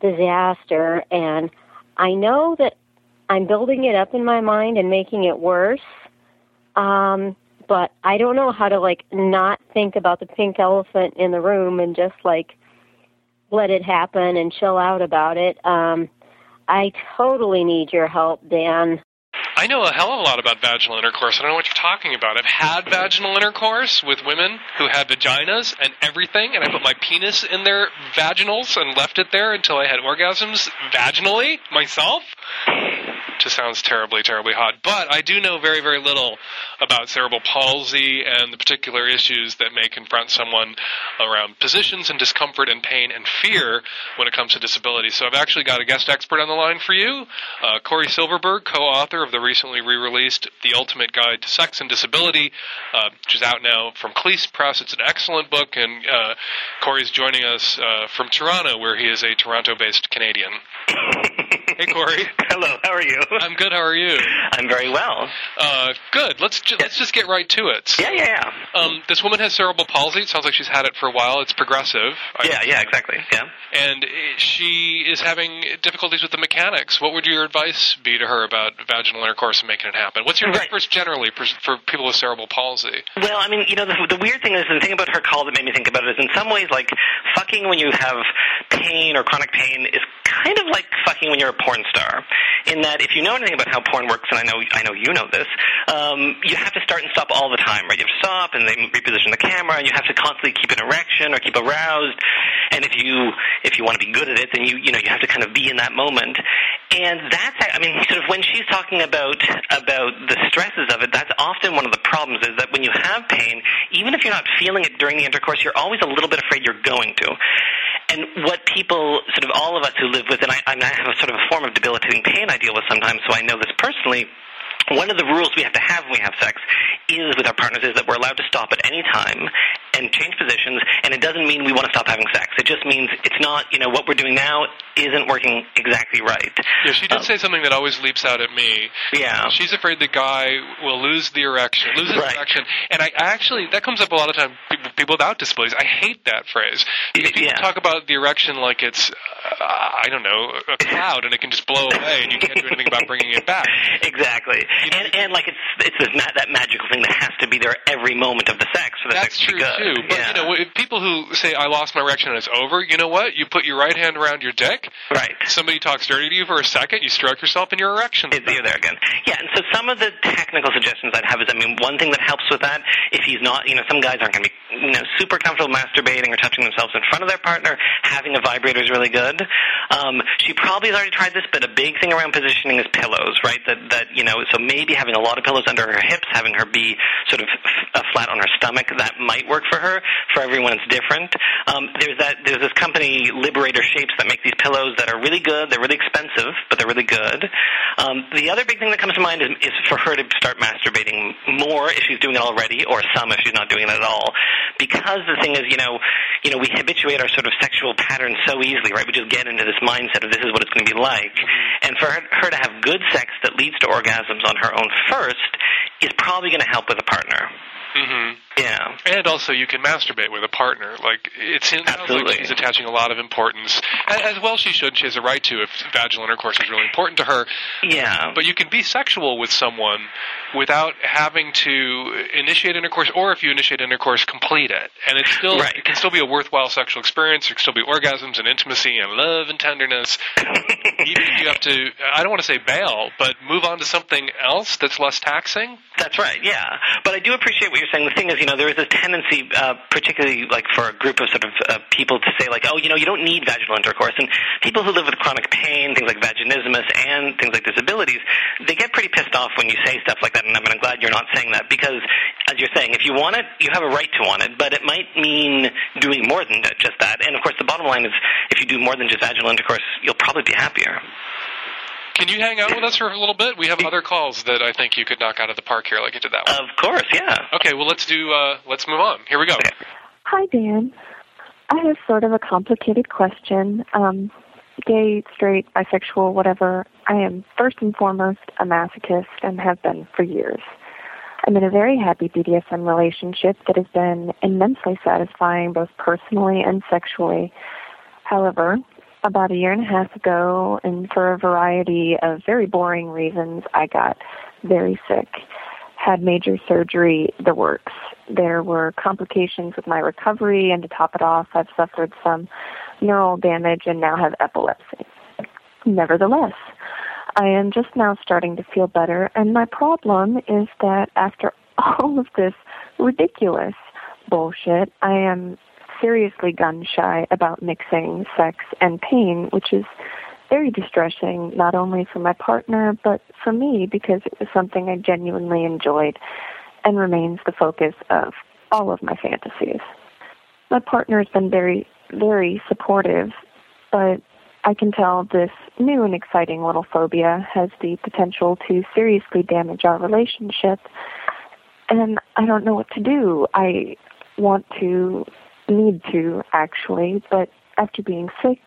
disaster. And I know that I'm building it up in my mind and making it worse. Um, but I don't know how to like not think about the pink elephant in the room and just like let it happen and chill out about it. Um, I totally need your help, Dan. I know a hell of a lot about vaginal intercourse. I don't know what you're talking about. I've had vaginal intercourse with women who had vaginas and everything, and I put my penis in their vaginals and left it there until I had orgasms vaginally myself just sounds terribly, terribly hot. But I do know very, very little about cerebral palsy and the particular issues that may confront someone around positions and discomfort and pain and fear when it comes to disability. So I've actually got a guest expert on the line for you, uh, Cory Silverberg, co-author of the recently re-released The Ultimate Guide to Sex and Disability, uh, which is out now from Cleis Press. It's an excellent book, and uh, Cory's joining us uh, from Toronto, where he is a Toronto-based Canadian. Hey, Cory. Hello. How are you? I'm good. How are you? I'm very well. Uh, good. Let's ju- let's just get right to it. Yeah, yeah, yeah. Um, this woman has cerebral palsy. It sounds like she's had it for a while. It's progressive. Yeah, yeah, exactly. Yeah. And she is having difficulties with the mechanics. What would your advice be to her about vaginal intercourse and making it happen? What's your advice generally for, for people with cerebral palsy? Well, I mean, you know, the, the weird thing is, the thing about her call that made me think about it is, in some ways, like fucking when you have pain or chronic pain is kind of like fucking when you're a porn star. In that, if you know anything about how porn works, and I know I know you know this, um, you have to start and stop all the time, right? You have to stop, and they reposition the camera, and you have to constantly keep an erection or keep aroused. And if you if you want to be good at it, then you you know you have to kind of be in that moment. And that's I mean, sort of when she's talking about about the stresses of it, that's often one of the problems is that when you have pain, even if you're not feeling it during the intercourse, you're always a little bit afraid you're going to. And what people, sort of all of us who live with, and I, I have a sort of a form of debilitating pain I deal with sometimes, so I know this personally one of the rules we have to have when we have sex is with our partners is that we're allowed to stop at any time and change positions and it doesn't mean we want to stop having sex. It just means it's not you know what we're doing now isn't working exactly right. Yeah she did um, say something that always leaps out at me. Yeah. She's afraid the guy will lose the erection lose his right. erection. And I actually that comes up a lot of times people, people without disabilities. I hate that phrase. Because people yeah. talk about the erection like it's uh, I don't know a cloud and it can just blow away and you can't do anything about bringing it back. Exactly. And and like it's it's this ma- that magical thing that has to be there every moment of the sex for the That's sex to be good. Too. But you know, if people who say I lost my erection and it's over, you know what? You put your right hand around your dick. Right. Somebody talks dirty to you for a second, you stroke yourself, and your erection. You're there again. Yeah, and so some of the technical suggestions I'd have is, I mean, one thing that helps with that, if he's not, you know, some guys aren't going to be, you know, super comfortable masturbating or touching themselves in front of their partner. Having a vibrator is really good. Um, she probably has already tried this, but a big thing around positioning is pillows, right? That that you know, so maybe having a lot of pillows under her hips, having her be sort of f- uh, flat on her stomach, that might work for her. For everyone, it's different. Um, there's that there's this company Liberator Shapes that make these pillows that are really good. They're really expensive, but they're really good. Um, the other big thing that comes to mind is, is for her to start masturbating more if she's doing it already, or some if she's not doing it at all. Because the thing is, you know, you know, we habituate our sort of sexual patterns so easily, right? We just get into this mindset of this is what it's going to be like. And for her, her to have good sex that leads to orgasms on her own first is probably going to help with a partner. Mm-hmm. Yeah. And also, you can masturbate with a partner. Like it Absolutely. like she's attaching a lot of importance, as, as well she should. She has a right to if vaginal intercourse is really important to her. Yeah. But you can be sexual with someone without having to initiate intercourse, or if you initiate intercourse, complete it, and it's still Right. it can still be a worthwhile sexual experience. There can still be orgasms and intimacy and love and tenderness. Even if you have to, I don't want to say bail, but move on to something else that's less taxing. That's right, yeah. But I do appreciate what you're saying. The thing is, you know, there is this tendency, uh, particularly like for a group of sort of uh, people to say like, oh, you know, you don't need vaginal intercourse. And people who live with chronic pain, things like vaginismus and things like disabilities, they get pretty pissed off when you say stuff like that. And I'm glad you're not saying that because, as you're saying, if you want it, you have a right to want it. But it might mean doing more than just that. And of course, the bottom line is, if you do more than just vaginal intercourse, you'll probably be happier. Can you hang out with us for a little bit? We have other calls that I think you could knock out of the park here, like you did that one. Of course, yeah. Okay, well let's do. Uh, let's move on. Here we go. Hi, Dan. I have sort of a complicated question. Um, gay, straight, bisexual, whatever. I am first and foremost a masochist and have been for years. I'm in a very happy BDSM relationship that has been immensely satisfying both personally and sexually. However, about a year and a half ago, and for a variety of very boring reasons, I got very sick, had major surgery, the works. There were complications with my recovery, and to top it off, I've suffered some neural damage and now have epilepsy. Nevertheless, I am just now starting to feel better, and my problem is that after all of this ridiculous bullshit, I am seriously gun shy about mixing sex and pain, which is very distressing, not only for my partner, but for me because it was something I genuinely enjoyed and remains the focus of all of my fantasies. My partner has been very, very supportive, but I can tell this new and exciting little phobia has the potential to seriously damage our relationship. And I don't know what to do. I want to, need to actually, but after being sick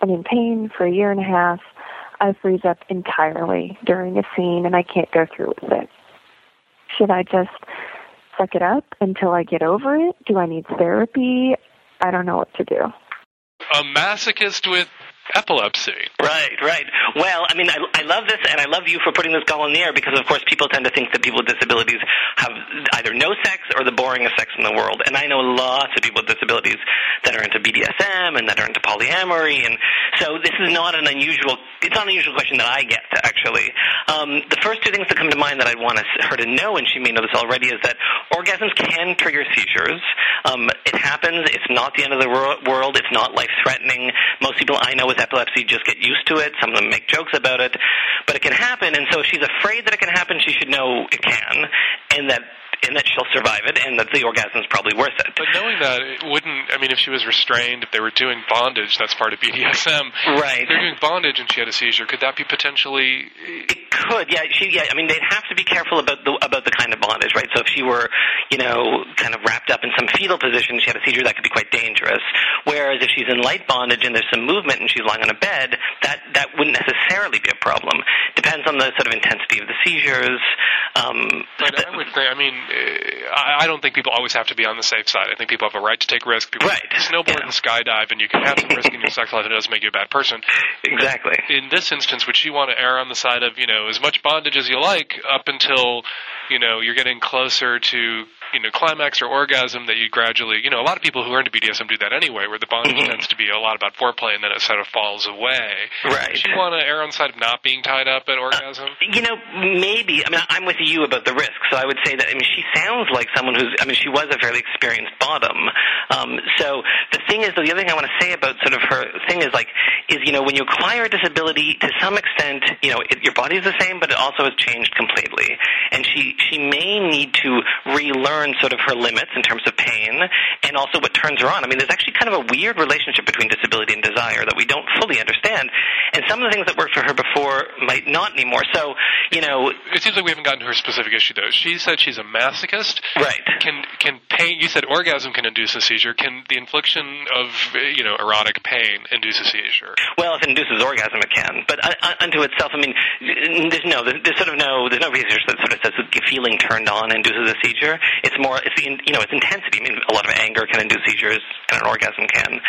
and in pain for a year and a half, I freeze up entirely during a scene and I can't go through with it. Should I just suck it up until I get over it? Do I need therapy? I don't know what to do. A masochist with epilepsy. Right, right. Well, I mean, I, I love this, and I love you for putting this call in the air because, of course, people tend to think that people with disabilities have either no sex or the boringest sex in the world. And I know lots of people with disabilities that are into BDSM and that are into polyamory, and so this is not an unusual. It's not an unusual question that I get actually. Um, the first two things that come to mind that I'd want her to know, and she may know this already, is that orgasms can trigger seizures. Um, it happens. It's not the end of the world. It's not life threatening. Most people I know with epilepsy just get used to it. Some of them make jokes about it, but it can happen. And so if she's afraid that it can happen, she should know it can, and that and that she'll survive it, and that the orgasm's probably worth it. But knowing that, it wouldn't. I mean, if she was restrained, if they were doing bondage, that's part of BDSM. Right. If they're doing bondage and she had a seizure, could that be potentially? It could, yeah. She, yeah. I mean, they'd have to be careful about the about the kind of bondage, right? So if she were, you know, kind of wrapped up in some fetal position, she had a seizure, that could be quite dangerous. Whereas if she's in light bondage and there's some movement and she's lying on a bed, that that wouldn't necessarily be a problem. Depends on the sort of intensity of the seizures. Um, But I would say, I mean, uh, I, don't think people always have to be on the safe side. I think people have a right to take risks. People right. snowboard and skydive, and you can have some risk in your sex life, and it doesn't make you a bad person. Exactly. In this instance, would she want to err on the side of you know as much bondage as you like up until you know you're getting closer to you know climax or orgasm that you gradually you know a lot of people who learn to BDSM do that anyway, where the bondage Mhm. tends to be a lot about foreplay and then it sort of falls away. Right. Does she want to err on the side of not being tied up at orgasm? You know, maybe. I mean, I'm with you about the risk, so I would say that. I mean, she sounds like someone who's. I mean, she was a fairly experienced bottom. Um, so the thing is, though, the other thing I want to say about sort of her thing is like, is you know, when you acquire a disability, to some extent, you know, it, your body is the same, but it also has changed completely. And she she may need to relearn sort of her limits in terms of pain, and also what turns her on. I mean, there's actually kind of a weird relationship between disability and desire that we don't fully understand. And some of the things that worked for her before might not anymore. So, you know, It seems like we haven't gotten to her specific issue though. She said she's a masochist. Right. Can can pain? You said orgasm can induce a seizure. Can the infliction of you know erotic pain induce a seizure? Well, if it induces orgasm, it can. But uh, unto itself, I mean, there's no, there's, there's sort of no, there's no research that sort of says that feeling turned on induces a seizure. It's more, it's the, you know, it's intensity. I mean, a lot of anger can induce seizures, and an orgasm can.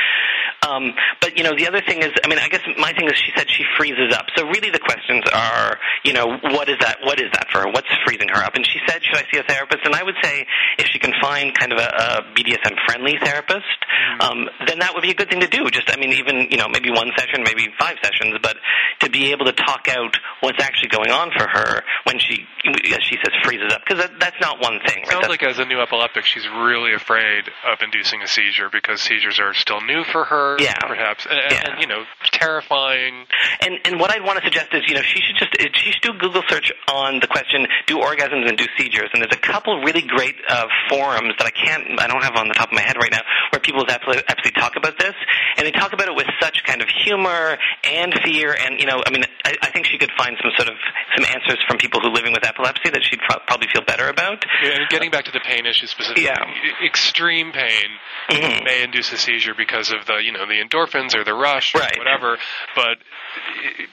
Um, but you know, the other thing is, I mean, I guess my thing is, she said she freezes up. So really, the questions are, you know, what is that? What is that for her? What's freezing her up? And she said, should I see a therapist? And I would say, if can find kind of a, a BDSM friendly therapist, um, then that would be a good thing to do. Just, I mean, even you know, maybe one session, maybe five sessions, but to be able to talk out what's actually going on for her when she, as she says, freezes up, because that, that's not one thing, right? Sounds That's- like as a new epileptic, she's really afraid of inducing a seizure because seizures are still new for her. Yeah. perhaps, and, and you know, terrifying. And and what I'd want to suggest is, you know, she should just she should do a Google search on the question, do orgasms induce seizures? And there's a couple really great uh, forums that I can't, I don't have on the top of my head right now, where people absolutely, absolutely talk about this, and they talk about it with such kind of humor and fear, and you know, I mean, I, I think she could find some sort of some answers from people who are living with epilepsy that she'd pro- probably feel better about. And getting back to the pain issue specifically, Yeah. extreme pain Mhm. may induce a seizure because of the you know the endorphins or the rush or Right. whatever. But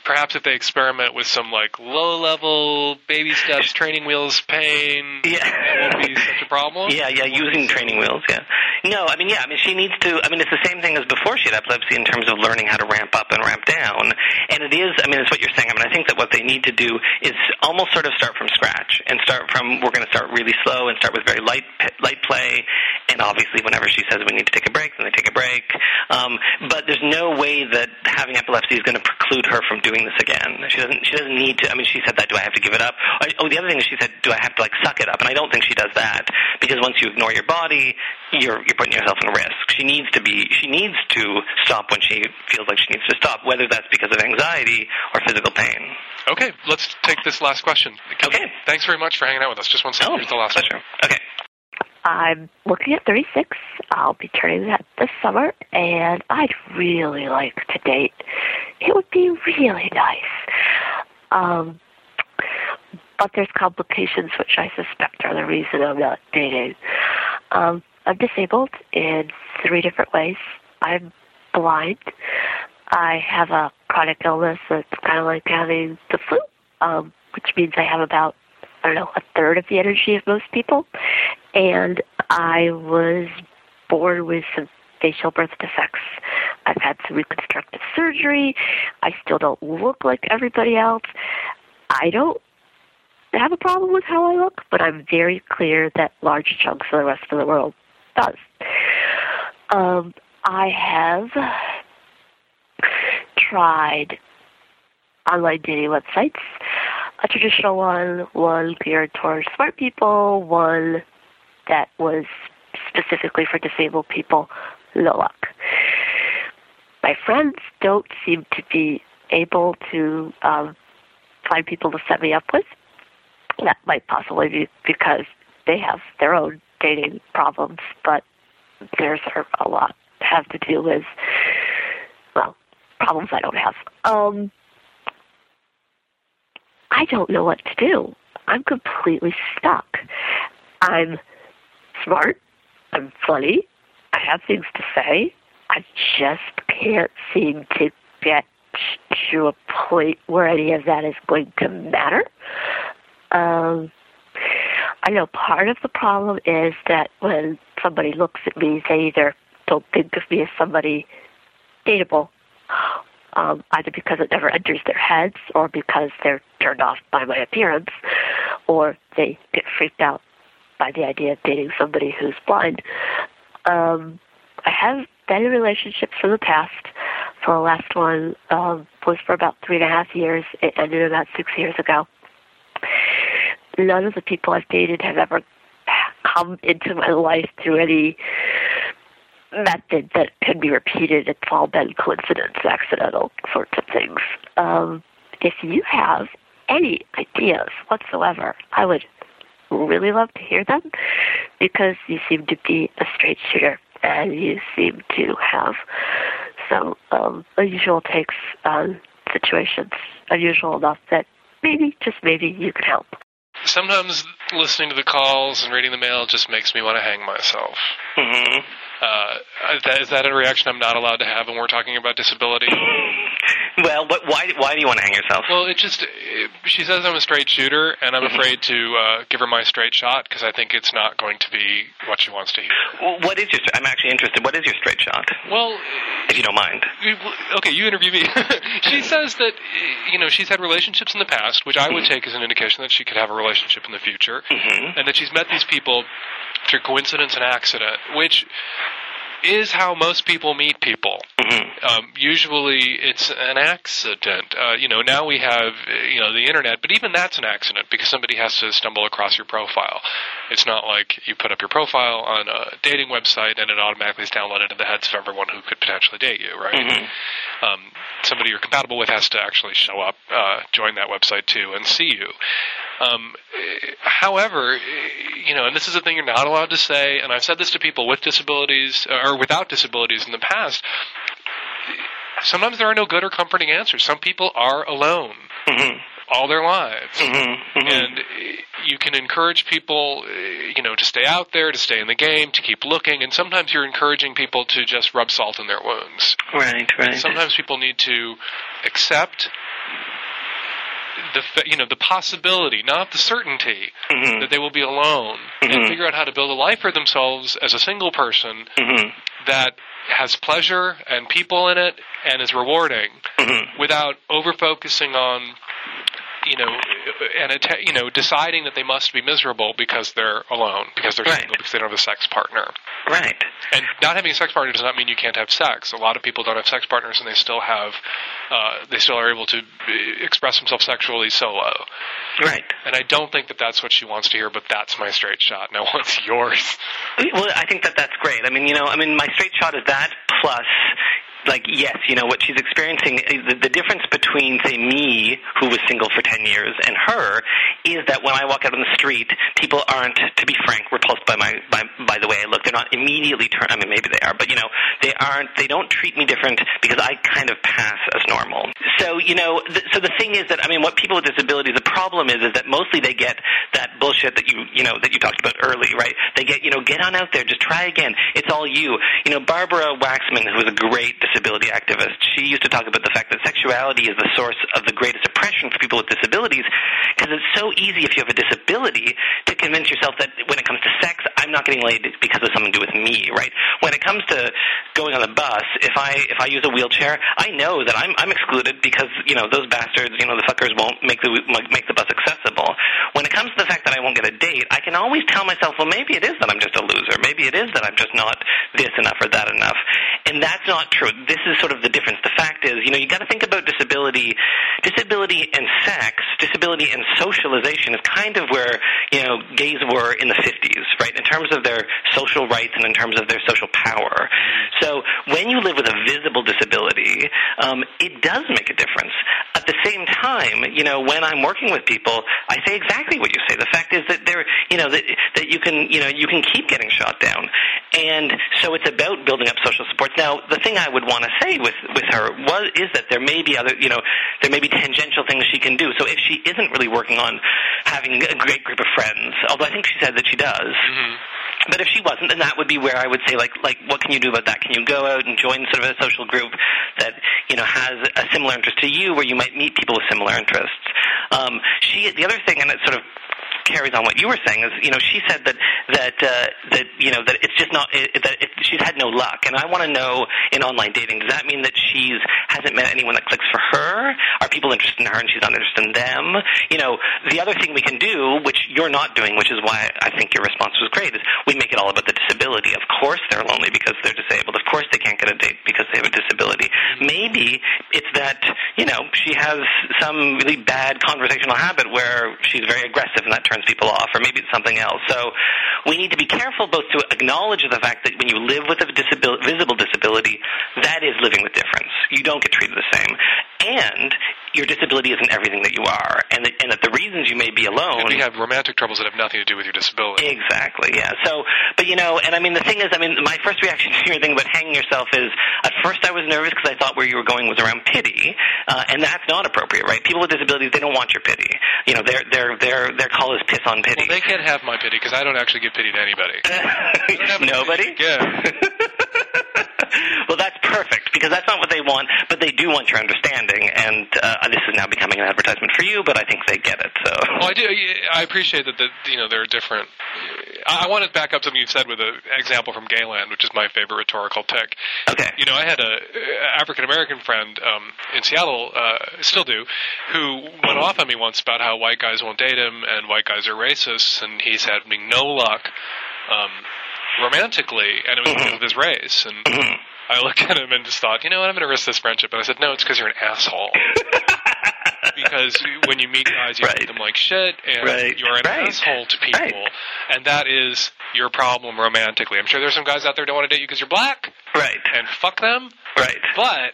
perhaps if they experiment with some like low level baby steps, training wheels, pain, Yeah. it won't be such a problem. Yeah, yeah, using training wheels, yeah. No, I mean, yeah, I mean, she needs to, I mean, it's the same thing as before she had epilepsy in terms of learning how to ramp up and ramp down. And it is, I mean, it's what you're saying. I mean, I think that what they need to do is almost sort of start from scratch and start from, we're going to start really slow and start with very light, light play. And obviously, whenever she says we need to take a break, then they take a break. Um, but there's no way that having epilepsy is going to preclude her from doing this again. She doesn't, she doesn't need to, I mean, she said that, do I have to give it up? Oh, the other thing is she said, do I have to like suck it up? And I don't think she does that because once you ignore your body, you're you're putting yourself in risk. She needs to be she needs to stop when she feels like she needs to stop, whether that's because of anxiety or physical pain. Okay, let's take this last question. Okay. Thanks very much for hanging out with us. Just one second. Oh, Here's the last pleasure. Okay. I'm looking at 36. I'll be turning that this summer, and I'd really like to date. It would be really nice. Um, but there's complications which I suspect are the reason I'm not dating. Um, I'm disabled in three different ways. I'm blind. I have a chronic illness that's kind of like having the flu, um, which means I have about, I don't know, a third of the energy of most people. And I was born with some facial birth defects. I've had some reconstructive surgery. I still don't look like everybody else. I don't have a problem with how I look, but I'm very clear that large chunks of the rest of the world does. Um, I have tried online dating websites, a traditional one, one geared towards smart people, one that was specifically for disabled people. No luck. My friends don't seem to be able to um, find people to set me up with. That might possibly be because they have their own dating problems, but theirs are a lot have to do with well problems I don't have. Um, I don't know what to do. I'm completely stuck. I'm smart. I'm funny. I have things to say. I just can't seem to get to a point where any of that is going to matter. Um, I know part of the problem is that when somebody looks at me, they either don't think of me as somebody dateable, um, either because it never enters their heads or because they're turned off by my appearance, or they get freaked out by the idea of dating somebody who's blind. Um, I have been in relationships from the past. So the last one um, was for about three and a half years. It ended about six years ago. None of the people I've dated have ever come into my life through any method that can be repeated. It's all been coincidence, accidental sorts of things. Um, if you have any ideas whatsoever, I would really love to hear them because you seem to be a straight shooter and you seem to have some um, unusual takes on situations, unusual enough that maybe, just maybe, you could help. Sometimes listening to the calls and reading the mail just makes me want to hang myself. Mm-hmm. Uh, is that a reaction I'm not allowed to have when we're talking about disability? Well, but why why do you want to hang yourself? Well, it just it, she says I'm a straight shooter, and I'm Mhm. afraid to uh, give her my straight shot because I think it's not going to be what she wants to hear. Well, What is your? I'm actually interested. What is your straight shot? Well, if you don't mind. Okay, you interview me. she says that you know she's had relationships in the past, which I would take as an indication that she could have a relationship in the future, Mm-hmm. and that she's met these people through coincidence and accident, which is how most people meet people. Mm-hmm. Um, usually, it's an accident. Uh, you know, now we have you know the internet, but even that's an accident because somebody has to stumble across your profile. It's not like you put up your profile on a dating website and it automatically is downloaded to the heads of everyone who could potentially date you, right? Mm-hmm. um, somebody you're compatible with has to actually show up, uh, join that website too, and see you. Um, eh, however, eh, you know, and this is a thing you're not allowed to say, and I've said this to people with disabilities uh, or without disabilities in the past. Sometimes there are no good or comforting answers. Some people are alone Mm-hmm. all their lives. Mm-hmm. And uh, you can encourage people, uh, you know, to stay out there, to stay in the game, to keep looking. And sometimes you're encouraging people to just rub salt in their wounds. Right, right. Sometimes people need to accept the you know the possibility, not the certainty, Mhm. that they will be alone, and Mhm. figure out how to build a life for themselves as a single person Mm-hmm. that has pleasure and people in it and is rewarding Mm-hmm. without over focusing on you know and atta- you know deciding that they must be miserable because they're alone because they're single because they don't have a sex partner Right. and not having a sex partner does not mean you can't have sex a lot of people don't have sex partners and they still have uh, they still are able to uh, express themselves sexually solo Right. and I don't think that that's what she wants to hear but that's my straight shot now what's yours Well, I think that that's great. I mean, you know, I mean, my straight shot is that plus. Like yes, you know what she's experiencing. Eh, the, the difference between, say, me, who was single for ten years, and her, is that when I walk out on the street, people aren't, to be frank, repulsed by my by by the way I look. They're not immediately turn. I mean, maybe they are, but you know, they aren't. They don't treat me different because I kind of pass as normal. So you know, so the thing is that I mean, what people with disabilities, the problem is, is that mostly they get that bullshit that you you know that you talked about early, right? They get you know, get on out there, just try again. It's all you. You know, Barbara Waxman, who was a great disability activist, she used to talk about the fact that sexuality is the source of the greatest oppression for people with disabilities because it's so easy if you have a disability to convince yourself that when it comes to sex, I'm not getting laid because of something to do with me, right? When it comes to going on the bus, if I if I use a wheelchair, I know that I'm I'm excluded because you know those bastards, you know the fuckers won't make the make the bus accessible. When it comes to the fact that I won't get a date, I can always tell myself, well, maybe it is that I'm just a loser. Maybe it is that I'm just not this enough or that enough. And that's not true. This is sort of the difference. The fact is, you know, you got to think about disability, disability and sex, disability and socialization is kind of where, you know, gays were in the 50s, right? In terms of their social rights and in terms of their social power. So when you live with a visible disability, um, it does make a difference. At the same time, you know, when I'm working with people, I say exactly what you say. The fact is that there, you know, that that you can, you know, you can keep getting shot down, and so it's about building up social supports. Now, the thing I would want to say with with her was is that there may be other, you know, there may be tangential things she can do. So if she isn't really working on having a great group of friends, although I think she said that she does. But if she wasn't, then that would be where I would say, like, like, what can you do about that? Can you go out and join sort of a social group that you know has a similar interest to you, where you might meet people with similar interests? Um, she, the other thing, and it sort of carries on what you were saying is you know she said that that uh, that you know that it's just not it, that it, she's had no luck and I want to know in online dating does that mean that she's hasn't met anyone that clicks for her are people interested in her and she's not interested in them you know the other thing we can do which you're not doing, which is why I think your response was great, is we make it all about the disability. Of course they're lonely because they're disabled. Of course they can't get a date because they have a disability. Maybe it's that, you know, she has some really bad conversational habit where she's very aggressive and that turns people off, or maybe it's something else. So we need to be careful both to acknowledge the fact that when you live with a disabil- visible disability, that is living with difference. You don't get treated the same. And your disability isn't everything that you are, and that, and that the reasons you may be alone. You have romantic troubles that have nothing to do with your disability. Exactly. Yeah. So, but you know, and I mean, the thing is, I mean, my first reaction to your thing about hanging yourself is, at first I was nervous because I thought where you were going was around pity, uh, and that's not appropriate, right? People with disabilities, they don't want your pity. You know, their their their their call is piss on pity. Well, they can't have my pity because I don't actually give pity to anybody. Nobody. Yeah. well, that's perfect because that's not what they want, but they do want your understanding, and uh, this is now becoming an advertisement for you. But I think they get it. So. Well, I do. I appreciate that. The, you know, there are different. I, I want to back up something you said with an example from Gayland, which is my favorite rhetorical tic. Okay. You know, I had a African American friend um, in Seattle, uh, still do, who went off on me once about how white guys won't date him and white guys are racist, and he's having no luck. Um, romantically, and it was because of his race. And I looked at him and just thought, you know what, I'm going to risk this friendship. And I said, no, it's because you're an asshole. because when you meet guys, you treat them like shit, and Right. you're an Right. asshole to people, and that is your problem romantically. I'm sure there's some guys out there who don't want to date you because you're black, right? And fuck them, right? But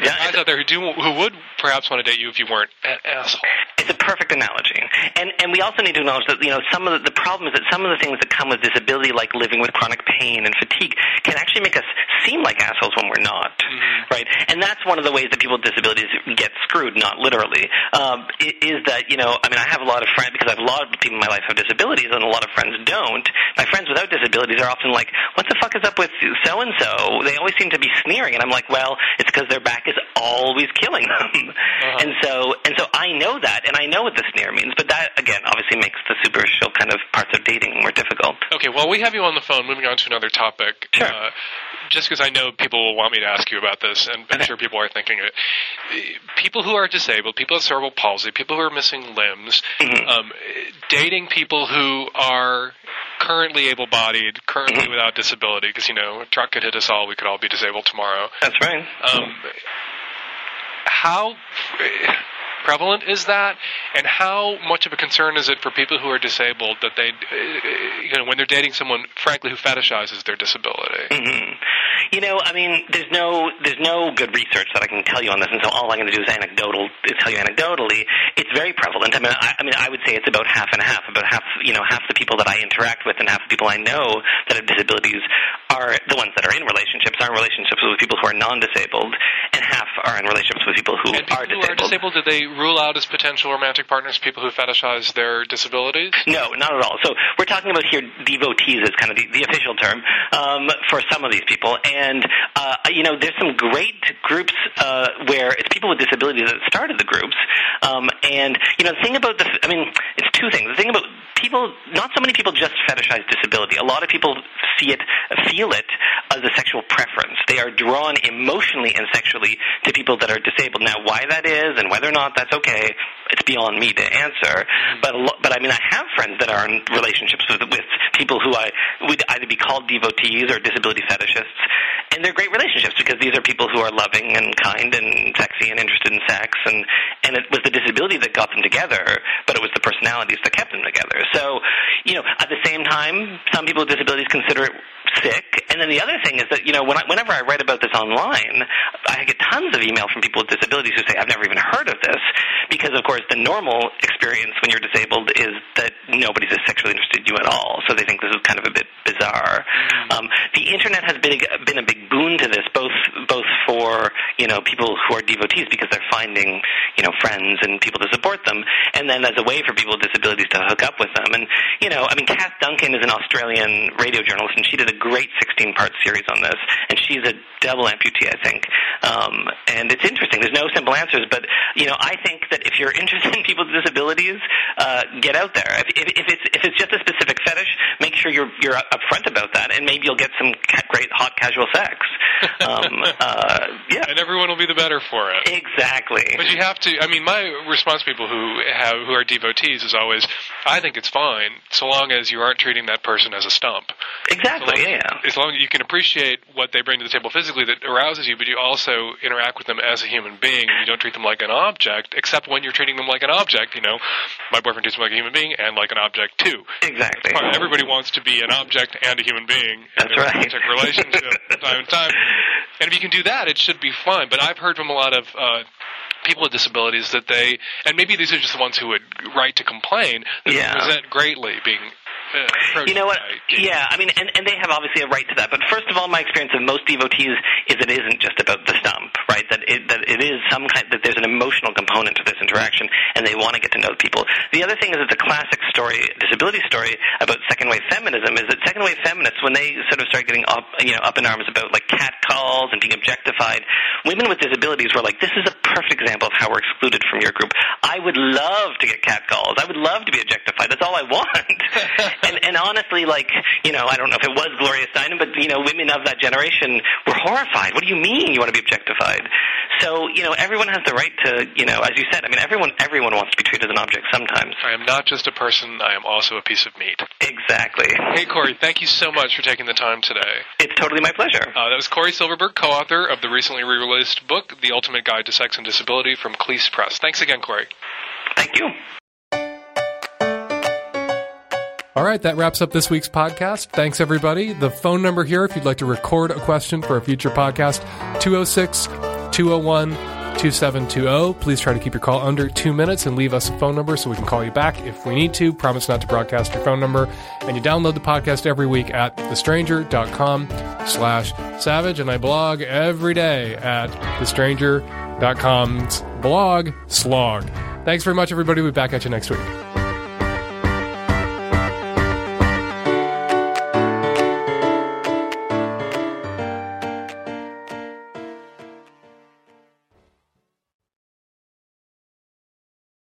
there's guys out there who do who would perhaps want to date you if you weren't an asshole. It's a perfect analogy, and and we also need to acknowledge that you know some of the, the problem is that some of the things that come with disability, like living with chronic pain and fatigue, can actually make us seem like assholes when we're not, mm-hmm. right? And that's one of the ways that people with disabilities get screwed, not literally. Um, is that you know, I mean, I have a lot of friends because I have a lot of people in my life have disabilities, and a lot of friends don't. My friends without disabilities are often like, "What the fuck is up with so and so?" They always seem to be sneering, and I'm like, "Well, it's because their back is always killing them." And so, and so I know that, and I know what the sneer means. But that again, obviously, makes the superficial kind of parts of dating more difficult. Okay, well, we have you on the phone. Moving on to another topic. Sure. Uh, just because I know people will want me to ask you about this, and I'm sure people are thinking it. People who are disabled, people with cerebral palsy, people who are missing limbs, um, dating people who are currently able-bodied, currently without disability, because you know a truck could hit us all, we could all be disabled tomorrow. That's right. Um, how prevalent is that, and how much of a concern is it for people who are disabled that they, you know, when they're dating someone, frankly, who fetishizes their disability? hmm You know, I mean, there's no there's no good research that I can tell you on this, and so all I'm going to do is anecdotal is tell you anecdotally. It's very prevalent. I mean, I, I mean, I would say it's about half and half. About half, you know, half the people that I interact with and half the people I know that have disabilities are the ones that are in relationships are in relationships with people who are non-disabled, and half are in relationships with people who are Who are disabled? Do they rule out as potential romantic partners people who fetishize their disabilities? No, not at all. So we're talking about here devotees is kind of the, the official term um, for some of these people, and uh, you know there's some great groups uh, where it's people with disabilities that started the groups, um, and you know the thing about the I mean it's two things. The thing about people, not so many people just fetishize disability. A lot of people see it, feel it as a sexual preference. They are drawn emotionally and sexually to people that are disabled. Now, why that is and whether or not that's okay, it's beyond me to answer. But but I mean, I have friends that are in relationships with with people who I would either be called devotees or disability fetishists, and they're great relationships because these are people who are loving and kind and sexy and interested in sex, and and it was the disability that got them together, but it was the personalities that kept them together. So, you know, at the same time, some people with disabilities consider it sick, and then the other thing is that you know, when I, whenever I write about this online, I get tons of email from people with disabilities who say, "I've never even heard of this," because of course the normal experience when you're disabled is that nobody's sexually interested in you at all. So they think this is kind of a bit bizarre. Um, the internet has been a, been a big boon to this, both both for you know people who are devotees because they're finding you know friends and people to support them, and then as a way for people with disabilities to hook up with them. And you know, I mean, Kath Duncan is an Australian radio journalist, and she did a great 16 part series on this, and she's a double amputee, I think. Um, and it's interesting. There's no simple answers, but you know, I think that if you're interested in people's disabilities, uh, get out there. If, if, if it's if it's just a specific fetish, make sure you're you're upfront about that, and maybe you'll get some ca- great hot casual sex. Um, uh, yeah, and everyone will be the better for it. exactly. But you have to. I mean, my response to people who have who are devotees is always, I think it's fine so long as you aren't treating that person as a stump. Exactly. yeah, yeah. As long as you can appreciate what they bring to the table physically that arouses you, but you also interact with them as a human being. and You don't treat them like an object, except when you're treating them like an object. You know, my boyfriend treats me like a human being and like an object too. Exactly. Everybody wants to be an object and a human being. That's in a right. romantic relationship from time to time. And if you can do that, it should be fine. But I've heard from a lot of uh, people with disabilities that they, and maybe these are just the ones who would write to complain, that Yeah. they resent greatly being. Uh, You know what? Yeah, I mean, and, and they have obviously a right to that. But first of all, my experience of most devotees is it isn't just about the stump, right? That it that it is some kind that there's an emotional component to this interaction, and they want to get to know people. The other thing is that the classic story, disability story about second wave feminism, is that second wave feminists, when they sort of start getting up, you know, up in arms about like cat calls and being objectified, women with disabilities were like, this is a perfect example of how we're excluded from your group. I would love to get cat calls. I would love to be objectified. That's all I want. and and honestly, like you know, I don't know if it was Gloria Steinem, but you know, women of that generation were horrified. What do you mean you want to be objectified? So you know, everyone has the right to you know, as you said. I mean, everyone everyone wants to be treated as an object sometimes. I am not just a person, I am also a piece of meat. Exactly. Hey, Cory, thank you so much for taking the time today. It's totally my pleasure. Uh, that was Cory Silverberg, co author of the recently re released book, The Ultimate Guide to Sex and Disability from Cleis Press. Thanks again, Cory. Thank you. All right, that wraps up this week's podcast. Thanks, everybody. The phone number here, if you'd like to record a question for a future podcast, 206 201 2720. Please try to keep your call under two minutes and leave us a phone number so we can call you back if we need to. Promise not to broadcast your phone number. And you download the podcast every week at thestranger.com slash savage. And I blog every day at thestranger.com's blog slog. Thanks very much, everybody. We'll be back at you next week.